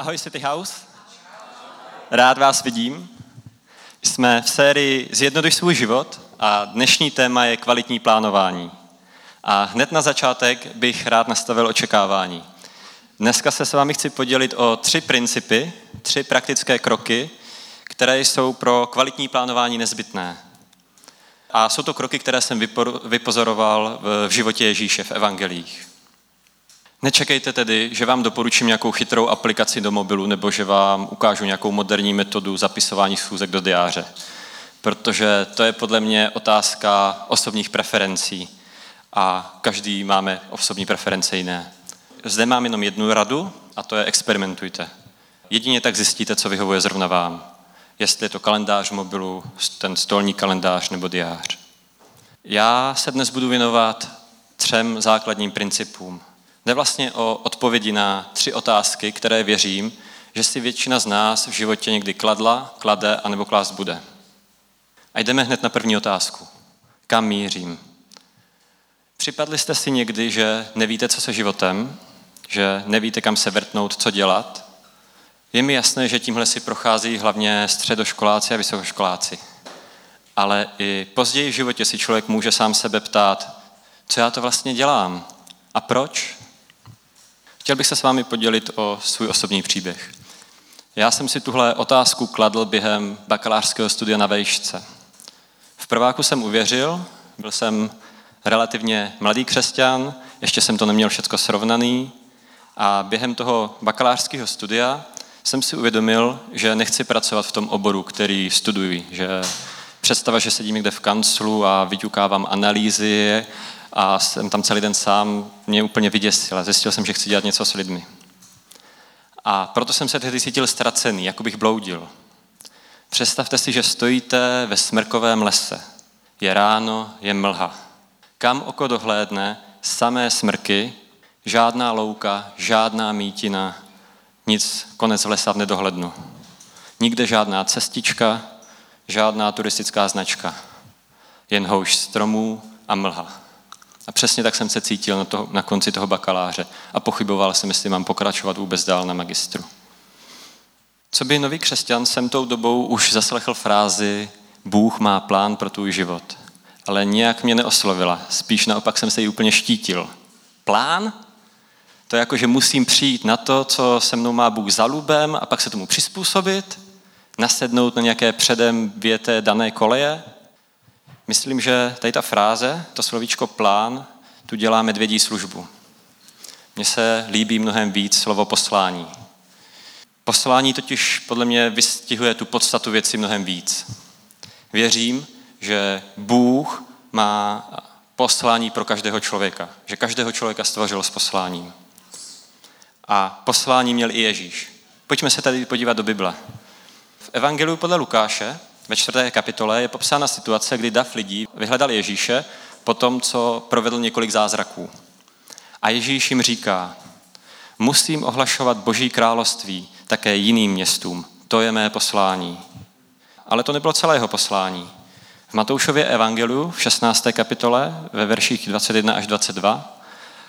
Ahoj City House. Rád vás vidím. Jsme v sérii Zjednoduš svůj život a dnešní téma je kvalitní plánování. A hned na začátek bych rád nastavil očekávání. Dneska se s vámi chci podělit o tři principy, tři praktické kroky, které jsou pro kvalitní plánování nezbytné. A jsou to kroky, které jsem vypozoroval v životě Ježíše v evangelích. Nečekejte tedy, že vám doporučím nějakou chytrou aplikaci do mobilu nebo že vám ukážu nějakou moderní metodu zapisování schůzek do diáře. Protože to je podle mě otázka osobních preferencí a každý máme osobní preference jiné. Zde mám jenom jednu radu a to je experimentujte. Jedině tak zjistíte, co vyhovuje zrovna vám. Jestli je to kalendář mobilu, ten stolní kalendář nebo diář. Já se dnes budu věnovat třem základním principům. Jde vlastně o odpovědi na tři otázky, které věřím, že si většina z nás v životě někdy kladla, klade a nebo klást bude. A jdeme hned na první otázku. Kam mířím? Připadli jste si někdy, že nevíte, co se životem, že nevíte, kam se vrtnout, co dělat? Je mi jasné, že tímhle si prochází hlavně středoškoláci a vysokoškoláci. Ale i později v životě si člověk může sám sebe ptát, co já to vlastně dělám a proč? Chtěl bych se s vámi podělit o svůj osobní příběh. Já jsem si tuhle otázku kladl během bakalářského studia na vejšce. V prváku jsem uvěřil, byl jsem relativně mladý křesťan, ještě jsem to neměl všechno srovnaný a během toho bakalářského studia jsem si uvědomil, že nechci pracovat v tom oboru, který studuji, že představa, že sedím někde v kanclu a vyťukávám analýzy a jsem tam celý den sám, mě úplně vyděsil. Zjistil jsem, že chci dělat něco s lidmi. A proto jsem se tehdy cítil ztracený, jako bych bloudil. Představte si, že stojíte ve smrkovém lese. Je ráno, je mlha. Kam oko dohlédne, samé smrky, žádná louka, žádná mítina, nic, konec lesa v nedohlednu. Nikde žádná cestička, žádná turistická značka. Jen houš stromů a mlha. A přesně tak jsem se cítil na, to, na konci toho bakaláře a pochyboval jsem, jestli mám pokračovat vůbec dál na magistru. Co by nový křesťan jsem tou dobou už zaslechl frázi Bůh má plán pro tvůj život. Ale nějak mě neoslovila, spíš naopak jsem se jí úplně štítil. Plán? To je jako, že musím přijít na to, co se mnou má Bůh zalubem a pak se tomu přizpůsobit, nasednout na nějaké předem věté dané koleje. Myslím, že tady ta fráze, to slovíčko plán, tu dělá medvědí službu. Mně se líbí mnohem víc slovo poslání. Poslání totiž podle mě vystihuje tu podstatu věci mnohem víc. Věřím, že Bůh má poslání pro každého člověka. Že každého člověka stvořil s posláním. A poslání měl i Ježíš. Pojďme se tady podívat do Bible. Evangeliu podle Lukáše ve čtvrté kapitole je popsána situace, kdy dav lidí vyhledal Ježíše po tom, co provedl několik zázraků. A Ježíš jim říká, musím ohlašovat Boží království také jiným městům. To je mé poslání. Ale to nebylo celé jeho poslání. V Matoušově evangeliu v 16. kapitole ve verších 21 až 22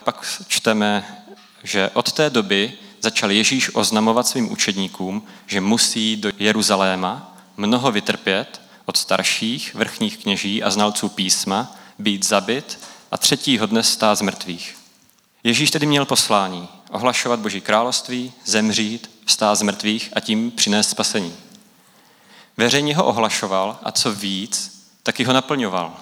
pak čteme, že od té doby začal Ježíš oznamovat svým učedníkům, že musí do Jeruzaléma mnoho vytrpět od starších, vrchních kněží a znalců písma, být zabit a třetího dne stát z mrtvých. Ježíš tedy měl poslání ohlašovat Boží království, zemřít, vstát z mrtvých a tím přinést spasení. Veřejně ho ohlašoval a co víc, taky ho naplňoval.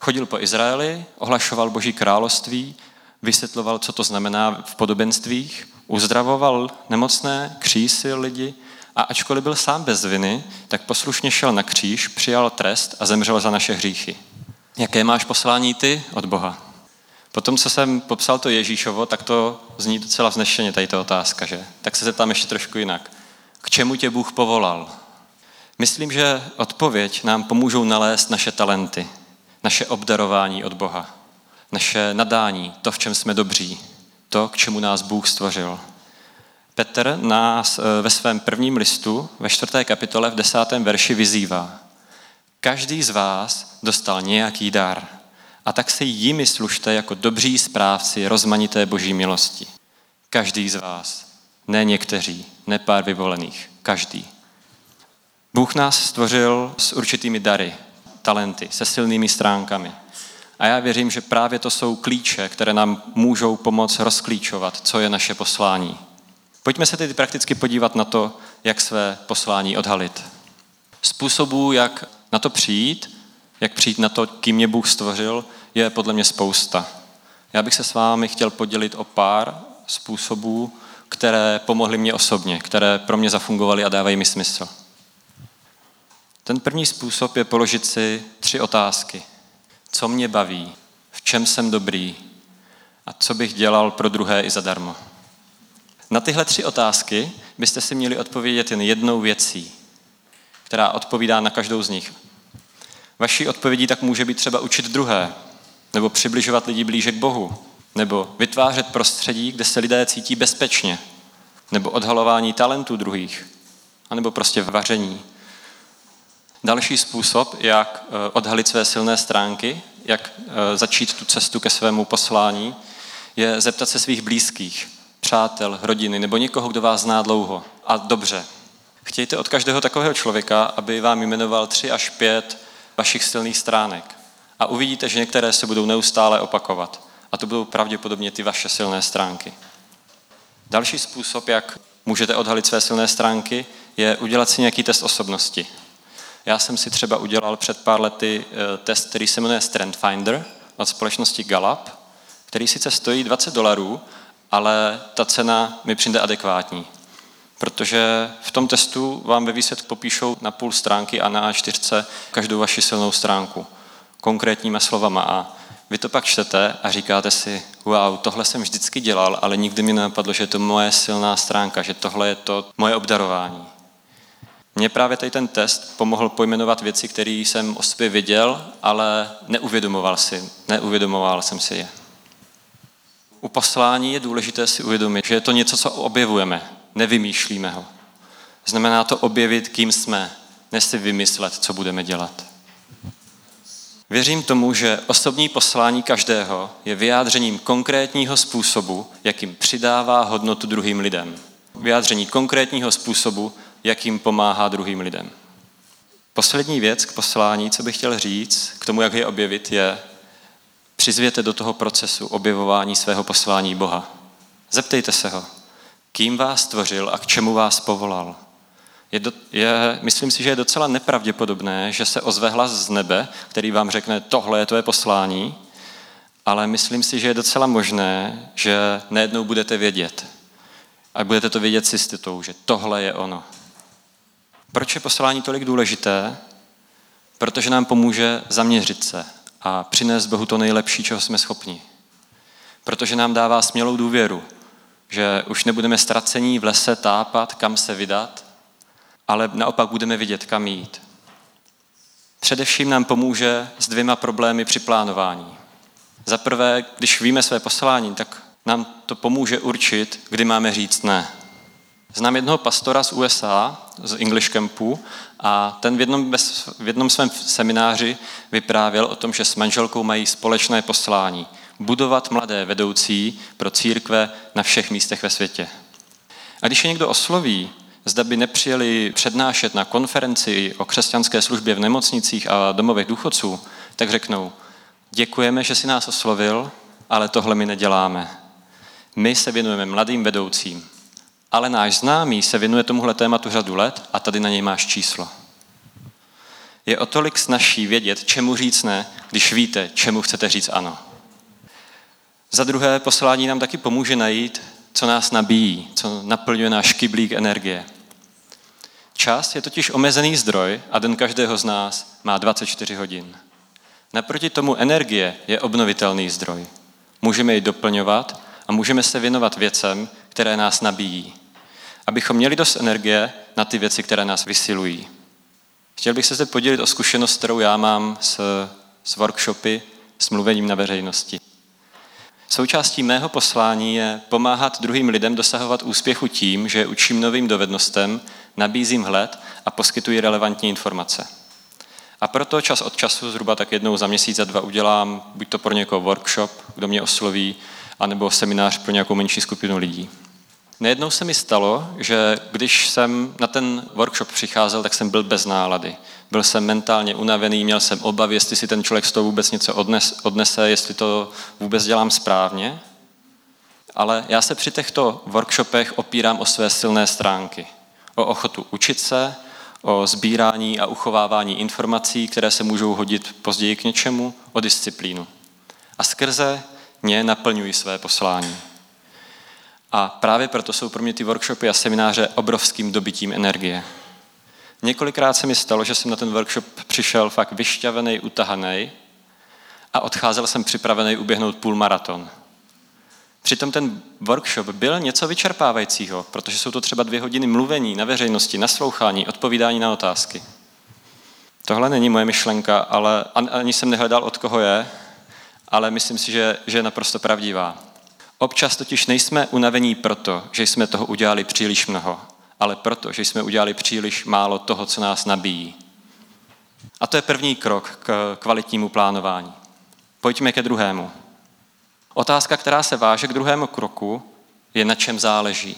Chodil po Izraeli, ohlašoval Boží království, vysvětloval, co to znamená v podobenstvích, uzdravoval nemocné, křísil lidi, a ačkoliv byl sám bez viny, tak poslušně šel na kříž, přijal trest a zemřel za naše hříchy. Jaké máš poslání ty od Boha? Potom, co jsem popsal to Ježíšovo, tak to zní docela vznešeně, tady ta otázka, že? Tak se zeptám ještě trošku jinak. K čemu tě Bůh povolal? Myslím, že odpověď nám pomůžou nalézt naše talenty, naše obdarování od Boha, naše nadání, to, v čem jsme dobří, to, k čemu nás Bůh stvořil. Petr nás eh, ve svém prvním listu ve čtvrté kapitole v desátém verši vyzývá. Každý z vás dostal nějaký dar a tak se jimi služte jako dobří správci rozmanité boží milosti. Každý z vás, ne někteří, ne pár vyvolených. Každý. Bůh nás stvořil s určitými dary, talenty, se silnými stránkami. A já věřím, že právě to jsou klíče, které nám můžou pomoct rozklíčovat, co je naše poslání. Pojďme se tedy prakticky podívat na to, jak své poslání odhalit. Způsobů, jak na to přijít, jak přijít na to, kým mě Bůh stvořil, je podle mě spousta. Já bych se s vámi chtěl podělit o pár způsobů, které pomohly mě osobně, které pro mě zafungovaly a dávají mi smysl. Ten první způsob je položit si tři otázky. Co mě baví? V čem jsem dobrý? A co bych dělal pro druhé i zadarmo? Na tyhle tři otázky byste si měli odpovědět jen jednou věcí, která odpovídá na každou z nich. Vaší odpovědí tak může být třeba učit druhé, nebo přibližovat lidi blíže k Bohu, nebo vytvářet prostředí, kde se lidé cítí bezpečně, nebo odhalování talentů druhých, anebo prostě vaření. Další způsob, jak eh, odhalit své silné stránky, jak eh, začít tu cestu ke svému poslání, je zeptat se svých blízkých, přátel, rodiny nebo někoho, kdo vás zná dlouho a dobře. Chtějte od každého takového člověka, aby vám jmenoval tři až pět vašich silných stránek. A uvidíte, že některé se budou neustále opakovat. A to budou pravděpodobně ty vaše silné stránky. Další způsob, jak můžete odhalit své silné stránky, je udělat si nějaký test osobnosti. Já jsem si třeba udělal před pár lety eh, test, který se jmenuje Strength Finder od společnosti Gallup, který sice stojí 20 dolarů, ale ta cena mi přijde adekvátní. Protože v tom testu vám ve výsledku popíšou na půl stránky a na A4 každou vaši silnou stránku konkrétníma slovama a vy to pak čtete a říkáte si, wow, tohle jsem vždycky dělal, ale nikdy mi nenapadlo, že je to moje silná stránka, že tohle je to moje obdarování. Mně právě tady ten test pomohl pojmenovat věci, které jsem o sobě viděl, ale neuvědomoval si, neuvědomoval jsem si je. U poslání je důležité si uvědomit, že je to něco, co objevujeme, nevymýšlíme ho. Znamená to objevit, kým jsme, ne si vymyslet, co budeme dělat. Věřím tomu, že osobní poslání každého je vyjádřením konkrétního způsobu, jakým přidává hodnotu druhým lidem. Vyjádření konkrétního způsobu, jakým pomáhá druhým lidem. Poslední věc k poslání, co bych chtěl říct, k tomu, jak je objevit, je přizvěte do toho procesu objevování svého poslání Boha. Zeptejte se ho, kým vás stvořil a k čemu vás povolal. Je, do, je, myslím si, že je docela nepravděpodobné, že se ozve hlas z nebe, který vám řekne, tohle je tvoje poslání, ale myslím si, že je docela možné, že nejednou budete vědět. A budete to vědět s jistotou, že tohle je ono. Proč je poslání tolik důležité? Protože nám pomůže zaměřit se a přinést Bohu to nejlepší, čeho jsme schopni. Protože nám dává smělou důvěru, že už nebudeme ztracení v lese tápat, kam se vydat, ale naopak budeme vidět, kam jít. Především nám pomůže s dvěma problémy při plánování. Za prvé, když víme své poslání, tak nám to pomůže určit, kdy máme říct ne. Znám jednoho pastora z USA, z English Campu, a ten v jednom, v jednom svém semináři vyprávěl o tom, že s manželkou mají společné poslání. Budovat mladé vedoucí pro církve na všech místech ve světě. A když je někdo osloví, zda by nepřijeli přednášet na konferenci o křesťanské službě v nemocnicích a domovech důchodců, tak řeknou, děkujeme, že si nás oslovil, ale tohle my neděláme. My se věnujeme mladým vedoucím, ale náš známý se věnuje tomuhle tématu řadu let a tady na něj máš číslo. Je o tolik snažší vědět, čemu říct ne, když víte, čemu chcete říct ano. Za druhé, poslání nám taky pomůže najít, co nás nabíjí, co naplňuje náš kyblík energie. Čas je totiž omezený zdroj a den každého z nás má 24 hodin. Naproti tomu energie je obnovitelný zdroj. Můžeme ji doplňovat a můžeme se věnovat věcem, které nás nabíjí. Abychom měli dost energie na ty věci, které nás vysilují. Chtěl bych se zde podělit o zkušenost, kterou já mám s, s workshopy, s mluvením na veřejnosti. Součástí mého poslání je pomáhat druhým lidem dosahovat úspěchu tím, že učím novým dovednostem, nabízím hled a poskytuji relevantní informace. A proto čas od času, zhruba tak jednou za měsíc, za dva udělám buď to pro někoho workshop, kdo mě osloví, anebo seminář pro nějakou menší skupinu lidí. Nejednou se mi stalo, že když jsem na ten workshop přicházel, tak jsem byl bez nálady. Byl jsem mentálně unavený, měl jsem obavy, jestli si ten člověk z toho vůbec něco odnes, odnese, jestli to vůbec dělám správně. Ale já se při těchto workshopech opírám o své silné stránky. O ochotu učit se, o sbírání a uchovávání informací, které se můžou hodit později k něčemu, o disciplínu. A skrze ně naplňují své poslání. A právě proto jsou pro mě ty workshopy a semináře obrovským dobytím energie. Několikrát se mi stalo, že jsem na ten workshop přišel fakt vyšťavený, utahaný a odcházel jsem připravený uběhnout půl maraton. Přitom ten workshop byl něco vyčerpávajícího, protože jsou to třeba dvě hodiny mluvení na veřejnosti, naslouchání, odpovídání na otázky. Tohle není moje myšlenka, ale ani jsem nehledal, od koho je, ale myslím si, že, že je naprosto pravdivá. Občas totiž nejsme unavení proto, že jsme toho udělali příliš mnoho, ale proto, že jsme udělali příliš málo toho, co nás nabíjí. A to je první krok k kvalitnímu plánování. Pojďme ke druhému. Otázka, která se váže k druhému kroku, je na čem záleží.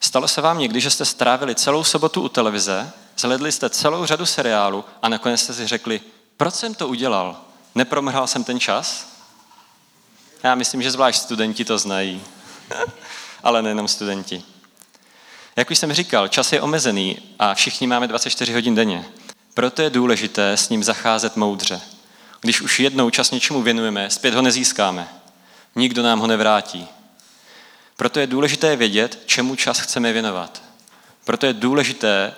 Stalo se vám někdy, že jste strávili celou sobotu u televize, zhledli jste celou řadu seriálu a nakonec jste si řekli, proč jsem to udělal? Nepromrhal jsem ten čas? Já myslím, že zvlášť studenti to znají. Ale nejenom studenti. Jak už jsem říkal, čas je omezený a všichni máme 24 hodin denně. Proto je důležité s ním zacházet moudře. Když už jednou čas něčemu věnujeme, zpět ho nezískáme. Nikdo nám ho nevrátí. Proto je důležité vědět, čemu čas chceme věnovat. Proto je důležité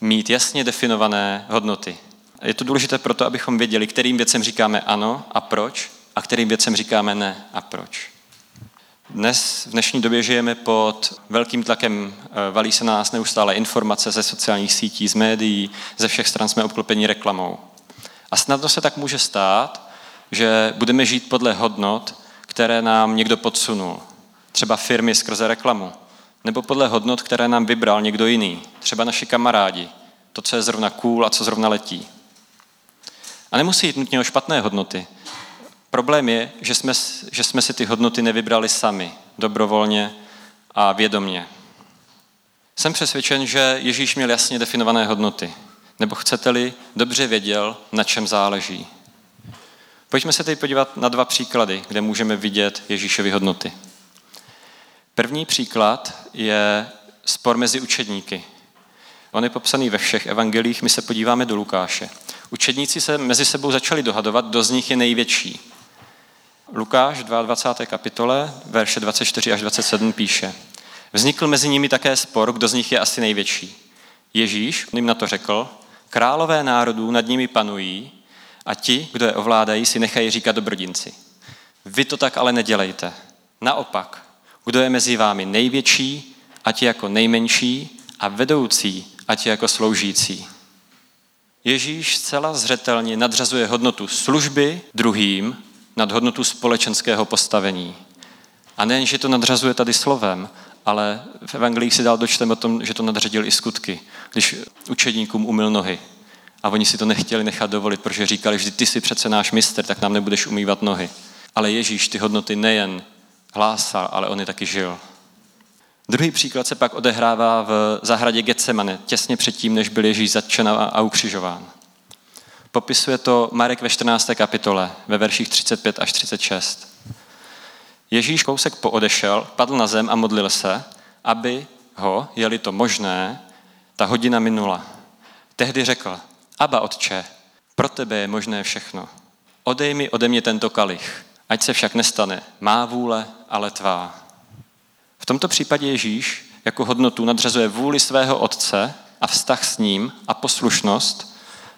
mít jasně definované hodnoty. Je to důležité proto, abychom věděli, kterým věcem říkáme ano a proč a kterým věcem říkáme ne a proč. Dnes, v dnešní době žijeme pod velkým tlakem, eh, valí se nás neustále informace ze sociálních sítí, z médií, ze všech stran jsme obklopeni reklamou. A snadno se tak může stát, že budeme žít podle hodnot, které nám někdo podsunul. Třeba firmy skrze reklamu. Nebo podle hodnot, které nám vybral někdo jiný. Třeba naši kamarádi. To, co je zrovna cool a co zrovna letí. A nemusí jít nutně o špatné hodnoty. Problém je, že jsme, že jsme si ty hodnoty nevybrali sami, dobrovolně a vědomně. Jsem přesvědčen, že Ježíš měl jasně definované hodnoty. Nebo chcete-li, dobře věděl, na čem záleží. Pojďme se teď podívat na dva příklady, kde můžeme vidět Ježíšovy hodnoty. První příklad je spor mezi učedníky. On je popsaný ve všech evangelích, my se podíváme do Lukáše. Učedníci se mezi sebou začali dohadovat, kdo z nich je největší. Lukáš 22. kapitole, verše 24 až 27 píše. Vznikl mezi nimi také spor, kdo z nich je asi největší. Ježíš jim na to řekl, králové národů nad nimi panují a ti, kdo je ovládají, si nechají říkat dobrodinci. Vy to tak ale nedělejte. Naopak, kdo je mezi vámi největší, ať je jako nejmenší a vedoucí, ať je jako sloužící. Ježíš zcela zřetelně nadřazuje hodnotu služby druhým nad hodnotu společenského postavení. A nejen, že to nadřazuje tady slovem, ale v evangelích si dál dočteme o tom, že to nadřadil i skutky, když učedníkům umyl nohy. A oni si to nechtěli nechat dovolit, protože říkali, že ty jsi přece náš mistr, tak nám nebudeš umývat nohy. Ale Ježíš ty hodnoty nejen hlásal, ale on je taky žil. Druhý příklad se pak odehrává v zahradě Getsemane, těsně předtím, než byl Ježíš zatčen a ukřižován. Popisuje to Marek ve 14. kapitole, ve verších 35 až 36. Ježíš kousek poodešel, padl na zem a modlil se, aby ho, je-li to možné, ta hodina minula. Tehdy řekl, Aba, otče, pro tebe je možné všechno. Odej mi ode mě tento kalich, ať se však nestane má vůle, ale tvá. V tomto případě Ježíš jako hodnotu nadřazuje vůli svého otce a vztah s ním a poslušnost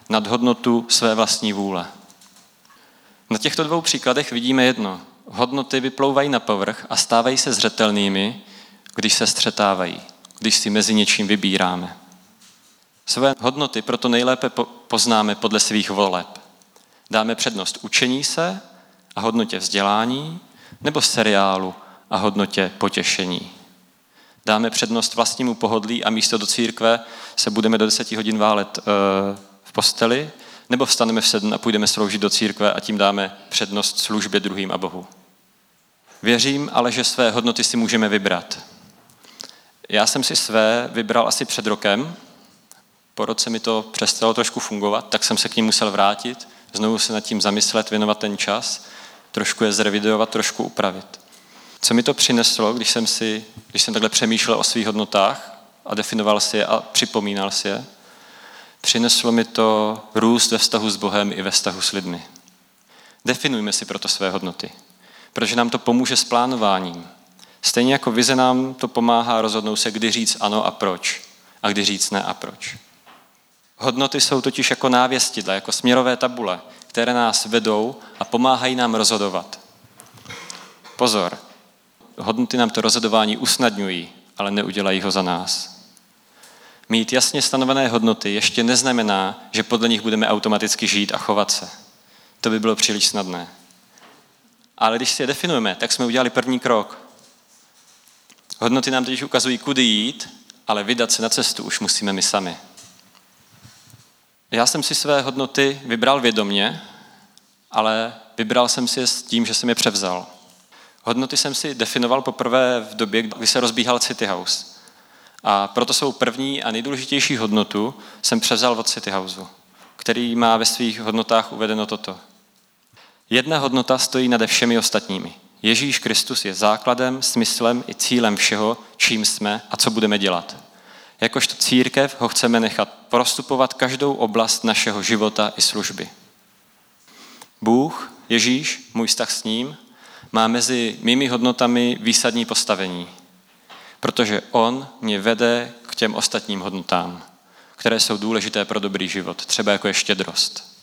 nad hodnotu své vlastní vůle. Na těchto dvou příkladech vidíme jedno. Hodnoty vyplouvají na povrch a stávají se zřetelnými, když se střetávají, když si mezi něčím vybíráme. Své hodnoty proto nejlépe poznáme podle svých voleb. Dáme přednost učení se a hodnotě vzdělání nebo seriálu a hodnotě potěšení. Dáme přednost vlastnímu pohodlí a místo do církve se budeme do deseti hodin válet eh, posteli, nebo vstaneme v sedm a půjdeme sloužit do církve a tím dáme přednost službě druhým a Bohu. Věřím ale, že své hodnoty si můžeme vybrat. Já jsem si své vybral asi před rokem. Po roce mi to přestalo trošku fungovat, tak jsem se k ním musel vrátit, znovu se nad tím zamyslet, věnovat ten čas, trošku je zrevidovat, trošku upravit. Co mi to přineslo, když jsem, si, když jsem takhle přemýšlel o svých hodnotách a definoval si je a připomínal si je? Přineslo mi to růst ve vztahu s Bohem i ve vztahu s lidmi. Definujme si proto své hodnoty, protože nám to pomůže s plánováním. Stejně jako vize nám to pomáhá rozhodnout se, kdy říct ano a proč, a kdy říct ne a proč. Hodnoty jsou totiž jako návěstidla, jako směrové tabule, které nás vedou a pomáhají nám rozhodovat. Pozor, hodnoty nám to rozhodování usnadňují, ale neudělají ho za nás. Mít jasně stanovené hodnoty ještě neznamená, že podle nich budeme automaticky žít a chovat se. To by bylo příliš snadné. Ale když si je definujeme, tak jsme udělali první krok. Hodnoty nám totiž ukazují, kudy jít, ale vydat se na cestu už musíme my sami. Já jsem si své hodnoty vybral vědomně, ale vybral jsem si je s tím, že jsem je převzal. Hodnoty jsem si definoval poprvé v době, kdy se rozbíhal City House. A proto svou první a nejdůležitější hodnotu jsem převzal od City Houseu, který má ve svých hodnotách uvedeno toto. Jedna hodnota stojí nade všemi ostatními. Ježíš Kristus je základem, smyslem i cílem všeho, čím jsme a co budeme dělat. Jakožto církev ho chceme nechat prostupovat každou oblast našeho života i služby. Bůh, Ježíš, můj vztah s ním, má mezi mými hodnotami výsadní postavení, protože on mě vede k těm ostatním hodnotám, které jsou důležité pro dobrý život, třeba jako je štědrost.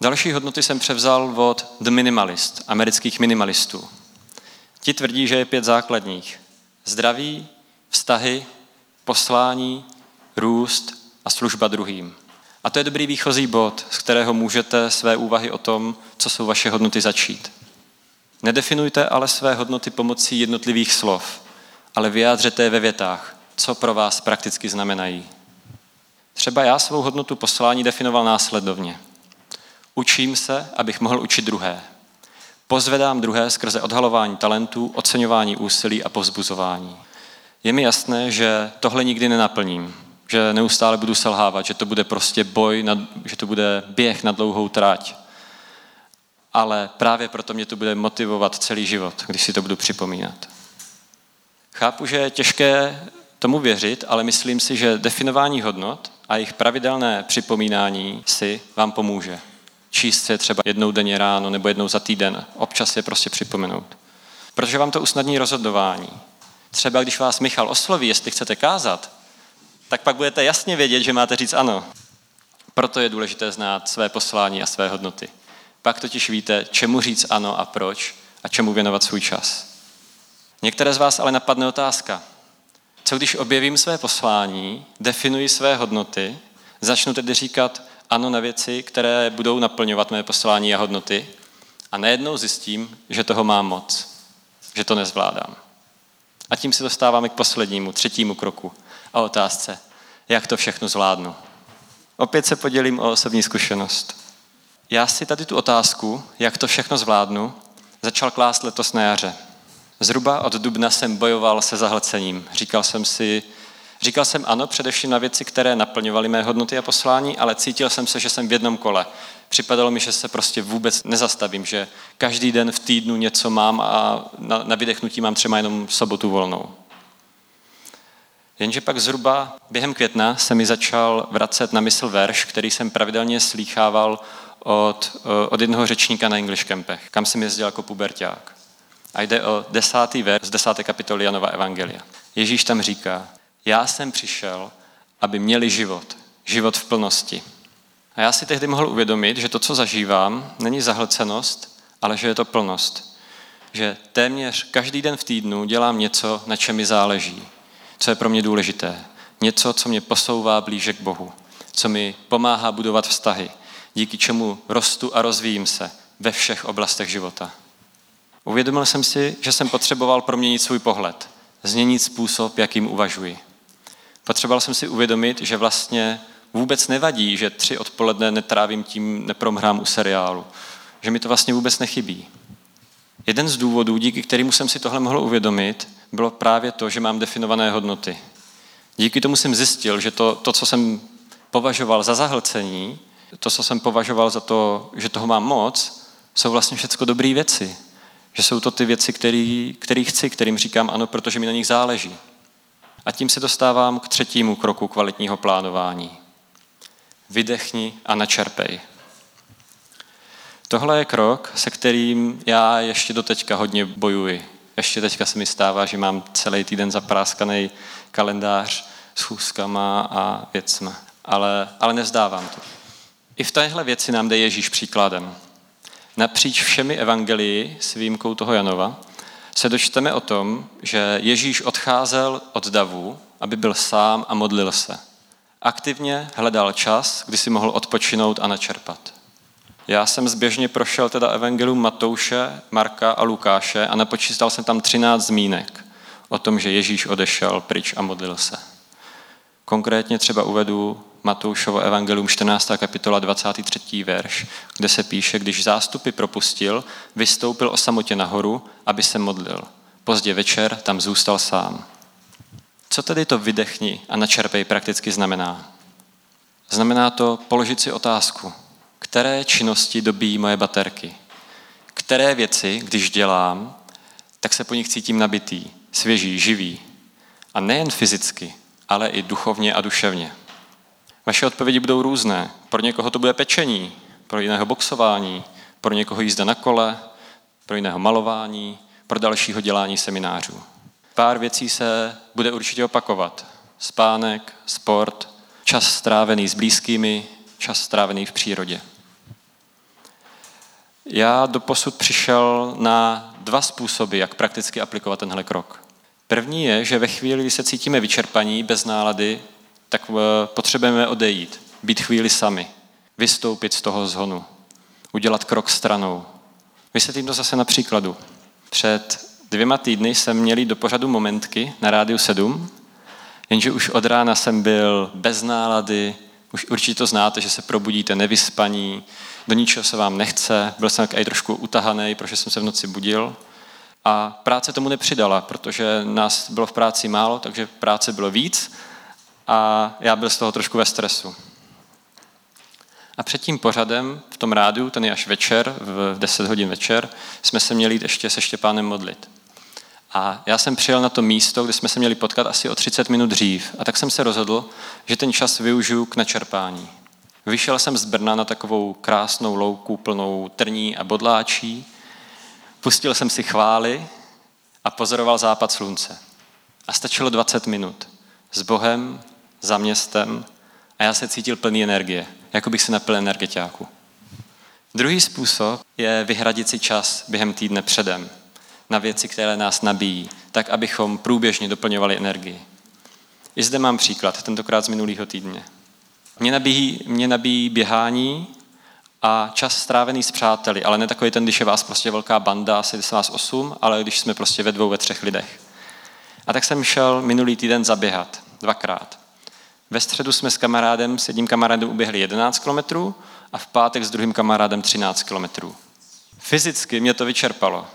Další hodnoty jsem převzal od The Minimalist, amerických minimalistů. Ti tvrdí, že je pět základních. Zdraví, vztahy, poslání, růst a služba druhým. A to je dobrý výchozí bod, z kterého můžete své úvahy o tom, co jsou vaše hodnoty, začít. Nedefinujte ale své hodnoty pomocí jednotlivých slov, ale vyjádřete je ve větách, co pro vás prakticky znamenají. Třeba já svou hodnotu poslání definoval následovně. Učím se, abych mohl učit druhé. Pozvedám druhé skrze odhalování talentů, oceňování úsilí a povzbuzování. Je mi jasné, že tohle nikdy nenaplním, že neustále budu selhávat, že to bude prostě boj, že to bude běh na dlouhou tráť. Ale právě proto mě to bude motivovat celý život, když si to budu připomínat. Chápu, že je těžké tomu věřit, ale myslím si, že definování hodnot a jejich pravidelné připomínání si vám pomůže. Číst se třeba jednou denně ráno nebo jednou za týden. Občas je prostě připomenout. Protože vám to usnadní rozhodování. Třeba když vás Michal osloví, jestli chcete kázat, tak pak budete jasně vědět, že máte říct ano. Proto je důležité znát své poslání a své hodnoty. Pak totiž víte, čemu říct ano a proč a čemu věnovat svůj čas. Některé z vás ale napadne otázka. Co když objevím své poslání, definuji své hodnoty, začnu tedy říkat ano na věci, které budou naplňovat mé poslání a hodnoty a najednou zjistím, že toho mám moc, že to nezvládám. A tím se dostáváme k poslednímu, třetímu kroku a otázce, jak to všechno zvládnu. Opět se podělím o osobní zkušenost. Já si tady tu otázku, jak to všechno zvládnu, začal klást letos na jaře. Zhruba od dubna jsem bojoval se zahlcením. Říkal jsem si, říkal jsem ano především na věci, které naplňovaly mé hodnoty a poslání, ale cítil jsem se, že jsem v jednom kole. Připadalo mi, že se prostě vůbec nezastavím, že každý den v týdnu něco mám a na, na vydechnutí mám třeba jenom sobotu volnou. Jenže pak zhruba během května se mi začal vracet na mysl verš, který jsem pravidelně slýchával od, od jednoho řečníka na English Campech, kam jsem jezdil jako puberták. A jde o desátý verš z desáté kapitoly Janova Evangelia. Ježíš tam říká, já jsem přišel, aby měli život, život v plnosti. A já si tehdy mohl uvědomit, že to, co zažívám, není zahlcenost, ale že je to plnost. Že téměř každý den v týdnu dělám něco, na čem mi záleží, co je pro mě důležité. Něco, co mě posouvá blíže k Bohu, co mi pomáhá budovat vztahy, díky čemu rostu a rozvíjím se ve všech oblastech života. Uvědomil jsem si, že jsem potřeboval proměnit svůj pohled, změnit způsob, jakým uvažuji. Potřeboval jsem si uvědomit, že vlastně vůbec nevadí, že tři odpoledne netrávím tím, nepromhrám u seriálu. Že mi to vlastně vůbec nechybí. Jeden z důvodů, díky kterému jsem si tohle mohl uvědomit, bylo právě to, že mám definované hodnoty. Díky tomu jsem zjistil, že to, to co jsem považoval za zahlcení, to, co jsem považoval za to, že toho mám moc, jsou vlastně všechno dobré věci. Že jsou to ty věci, které chci, kterým říkám ano, protože mi na nich záleží. A tím se dostávám k třetímu kroku kvalitního plánování. Vydechni a načerpej. Tohle je krok, se kterým já ještě do teďka hodně bojuji. Ještě teďka se mi stává, že mám celý týden zapráskaný kalendář s chůzkama a věcma. Ale, ale nevzdávám to. I v téhle věci nám jde Ježíš příkladem. Napříč všemi evangelii s výjimkou toho Janova se dočteme o tom, že Ježíš odcházel od davu, aby byl sám a modlil se. Aktivně hledal čas, kdy si mohl odpočinout a načerpat. Já jsem zběžně prošel teda evangelium Matouše, Marka a Lukáše a napočítal jsem tam 13 zmínek o tom, že Ježíš odešel pryč a modlil se. Konkrétně třeba uvedu Matoušovo evangelium 14. kapitola 23. verš, kde se píše, když zástupy propustil, vystoupil o samotě nahoru, aby se modlil. Pozdě večer tam zůstal sám. Co tedy to vydechni a načerpej prakticky znamená? Znamená to položit si otázku, které činnosti dobíjí moje baterky, které věci, když dělám, tak se po nich cítím nabitý, svěží, živý. A nejen fyzicky, ale i duchovně a duševně. Vaše odpovědi budou různé. Pro někoho to bude pečení, pro jiného boxování, pro někoho jízda na kole, pro jiného malování, pro dalšího dělání seminářů. Pár věcí se bude určitě opakovat. Spánek, sport, čas strávený s blízkými, čas strávený v přírodě. Já doposud přišel na dva způsoby, jak prakticky aplikovat tenhle krok. První je, že ve chvíli, kdy se cítíme vyčerpaní, bez nálady, tak eh, potřebujeme odejít, být chvíli sami, vystoupit z toho zhonu, udělat krok stranou. Vysvětlím to zase na příkladu. Před dvěma týdny jsem měli do pořadu momentky na rádiu 7, jenže už od rána jsem byl bez nálady, už určitě to znáte, že se probudíte nevyspaní, do ničeho se vám nechce, byl jsem i trošku utahaný, protože jsem se v noci budil. A práce tomu nepřidala, protože nás bylo v práci málo, takže práce bylo víc a já byl z toho trošku ve stresu. A před tím pořadem v tom rádiu, ten je až večer, v 10 hodin večer, jsme se měli jít ještě se Štěpánem modlit. A já jsem přijel na to místo, kde jsme se měli potkat asi o 30 minut dřív. A tak jsem se rozhodl, že ten čas využiju k načerpání. Vyšel jsem z Brna na takovou krásnou louku plnou trní a bodláčí, pustil jsem si chvály a pozoroval západ slunce. A stačilo 20 minut. S Bohem, za městem a já se cítil plný energie, jako bych se napil energetiáku. Druhý způsob je vyhradit si čas během týdne předem na věci, které nás nabíjí, tak abychom průběžně doplňovali energii. I zde mám příklad, tentokrát z minulého týdne. Mě nabíjí, mě nabíjí běhání a čas strávený s přáteli, ale ne takový ten, když je vás prostě velká banda, asi se vás osm, ale když jsme prostě ve dvou, ve třech lidech. A tak jsem šel minulý týden zaběhat, dvakrát. Ve středu jsme s kamarádem, s jedním kamarádem uběhli 11 kilometrů a v pátek s druhým kamarádem 13 kilometrů. Fyzicky mě to vyčerpalo,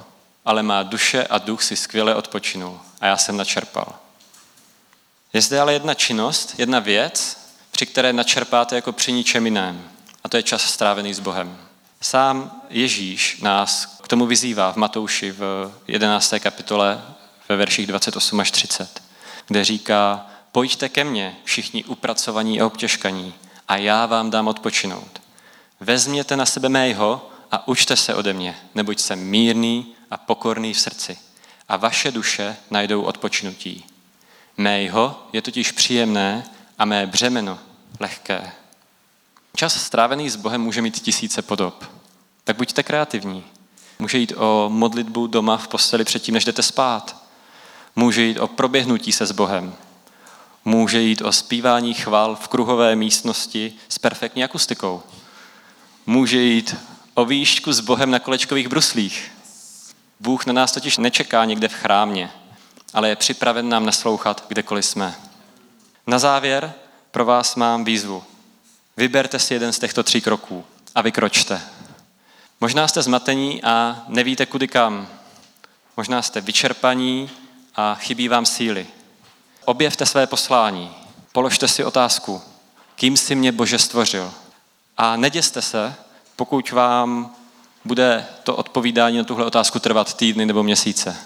ale má duše a duch si skvěle odpočinul a já jsem načerpal. Je zde ale jedna činnost, jedna věc, při které načerpáte jako při ničem jiném. A to je čas strávený s Bohem. Sám Ježíš nás k tomu vyzývá v Matouši v 11. kapitole ve verších 28 až 30, kde říká, pojďte ke mně, všichni upracovaní a obtěžkaní, a já vám dám odpočinout. Vezměte na sebe mého a učte se ode mě, neboť jsem mírný a pokorný v srdci. A vaše duše najdou odpočinutí. Mého je totiž příjemné a mé břemeno lehké. Čas strávený s Bohem může mít tisíce podob. Tak buďte kreativní. Může jít o modlitbu doma v posteli předtím, než jdete spát. Může jít o proběhnutí se s Bohem. Může jít o zpívání chval v kruhové místnosti s perfektní akustikou. Může jít o výšku s Bohem na kolečkových bruslích. Bůh na nás totiž nečeká někde v chrámě, ale je připraven nám naslouchat, kdekoliv jsme. Na závěr pro vás mám výzvu. Vyberte si jeden z těchto tří kroků a vykročte. Možná jste zmatení a nevíte kudy kam. Možná jste vyčerpaní a chybí vám síly. Objevte své poslání. Položte si otázku, kým si mě Bože stvořil. A neděste se, pokud vám bude to odpovídání na tuhle otázku trvat týdny nebo měsíce.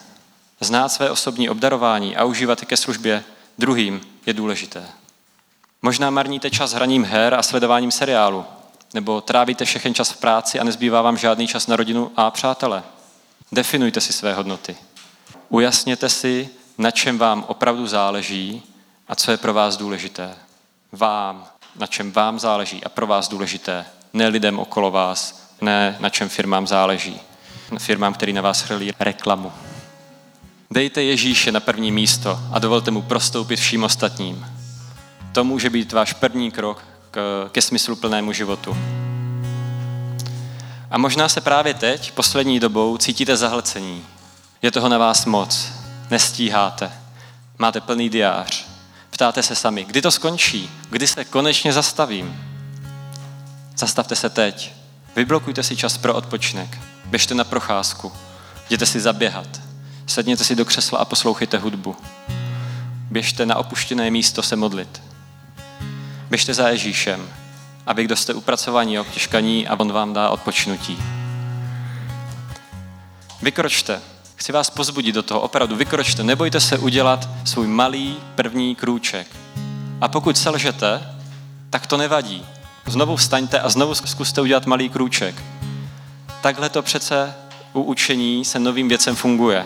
Znát své osobní obdarování a užívat ke službě druhým je důležité. Možná marníte čas hraním her a sledováním seriálu, nebo trávíte všechen čas v práci a nezbývá vám žádný čas na rodinu a přátele. Definujte si své hodnoty. Ujasněte si, na čem vám opravdu záleží a co je pro vás důležité. Vám, na čem vám záleží a pro vás důležité, ne lidem okolo vás, ne na čem firmám záleží. Firmám, který na vás chrlí reklamu. Dejte Ježíše na první místo a dovolte mu prostoupit vším ostatním. To může být váš první krok k, ke smysluplnému životu. A možná se právě teď, poslední dobou, cítíte zahlcení. Je toho na vás moc. Nestíháte. Máte plný diář. Ptáte se sami, kdy to skončí? Kdy se konečně zastavím? Zastavte se teď. Vyblokujte si čas pro odpočinek. Běžte na procházku. Jděte si zaběhat. Sedněte si do křesla a poslouchejte hudbu. Běžte na opuštěné místo se modlit. Běžte za Ježíšem, aby kdo jste upracovaní a obtěžkaní a on vám dá odpočnutí. Vykročte. Chci vás pozbudit do toho, opravdu vykročte. Nebojte se udělat svůj malý první krůček. A pokud selžete, tak to nevadí. Znovu vstaňte a znovu zkuste udělat malý krůček. Takhle to přece u učení se novým věcem funguje.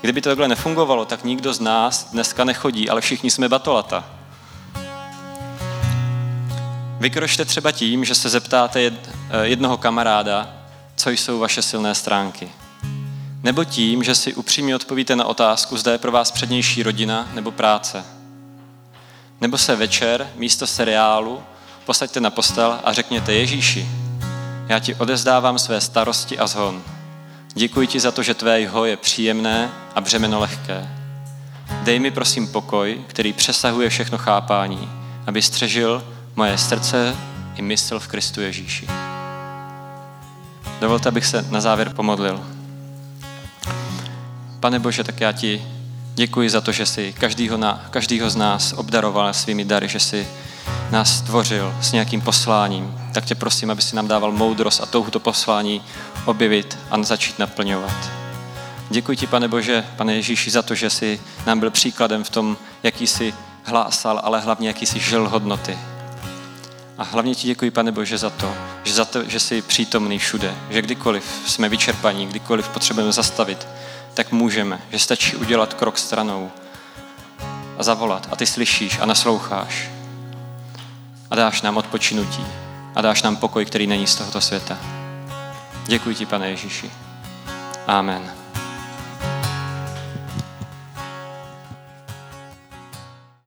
Kdyby to takhle nefungovalo, tak nikdo z nás dneska nechodí, ale všichni jsme batolata. Vykročte třeba tím, že se zeptáte eh, jednoho kamaráda, co jsou vaše silné stránky. Nebo tím, že si upřímně odpovíte na otázku, zda je pro vás přednější rodina nebo práce. Nebo se večer místo seriálu posaďte na postel a řekněte Ježíši, já ti odezdávám své starosti a zhon. Děkuji ti za to, že tvé jeho je příjemné a břemeno lehké. Dej mi prosím pokoj, který přesahuje všechno chápání, aby střežil moje srdce i mysl v Kristu Ježíši. Dovolte, abych se na závěr pomodlil. Pane Bože, tak já ti děkuji za to, že jsi každýho, na, každýho z nás obdaroval svými dary, že jsi nás stvořil s nějakým posláním. Tak tě prosím, aby si nám dával moudrost a touhu to poslání objevit a začít naplňovat. Děkuji ti, pane Bože, pane Ježíši, za to, že jsi nám byl příkladem v tom, jaký jsi hlásal, ale hlavně jaký jsi žil hodnoty. A hlavně ti děkuji, pane Bože, za to, že, za to, že jsi přítomný všude, že kdykoliv jsme vyčerpaní, kdykoliv potřebujeme zastavit, tak můžeme, že stačí udělat krok stranou a zavolat a ty slyšíš a nasloucháš a dáš nám odpočinutí a dáš nám pokoj, který není z tohoto světa. Děkuji ti, pane Ježíši. Amen.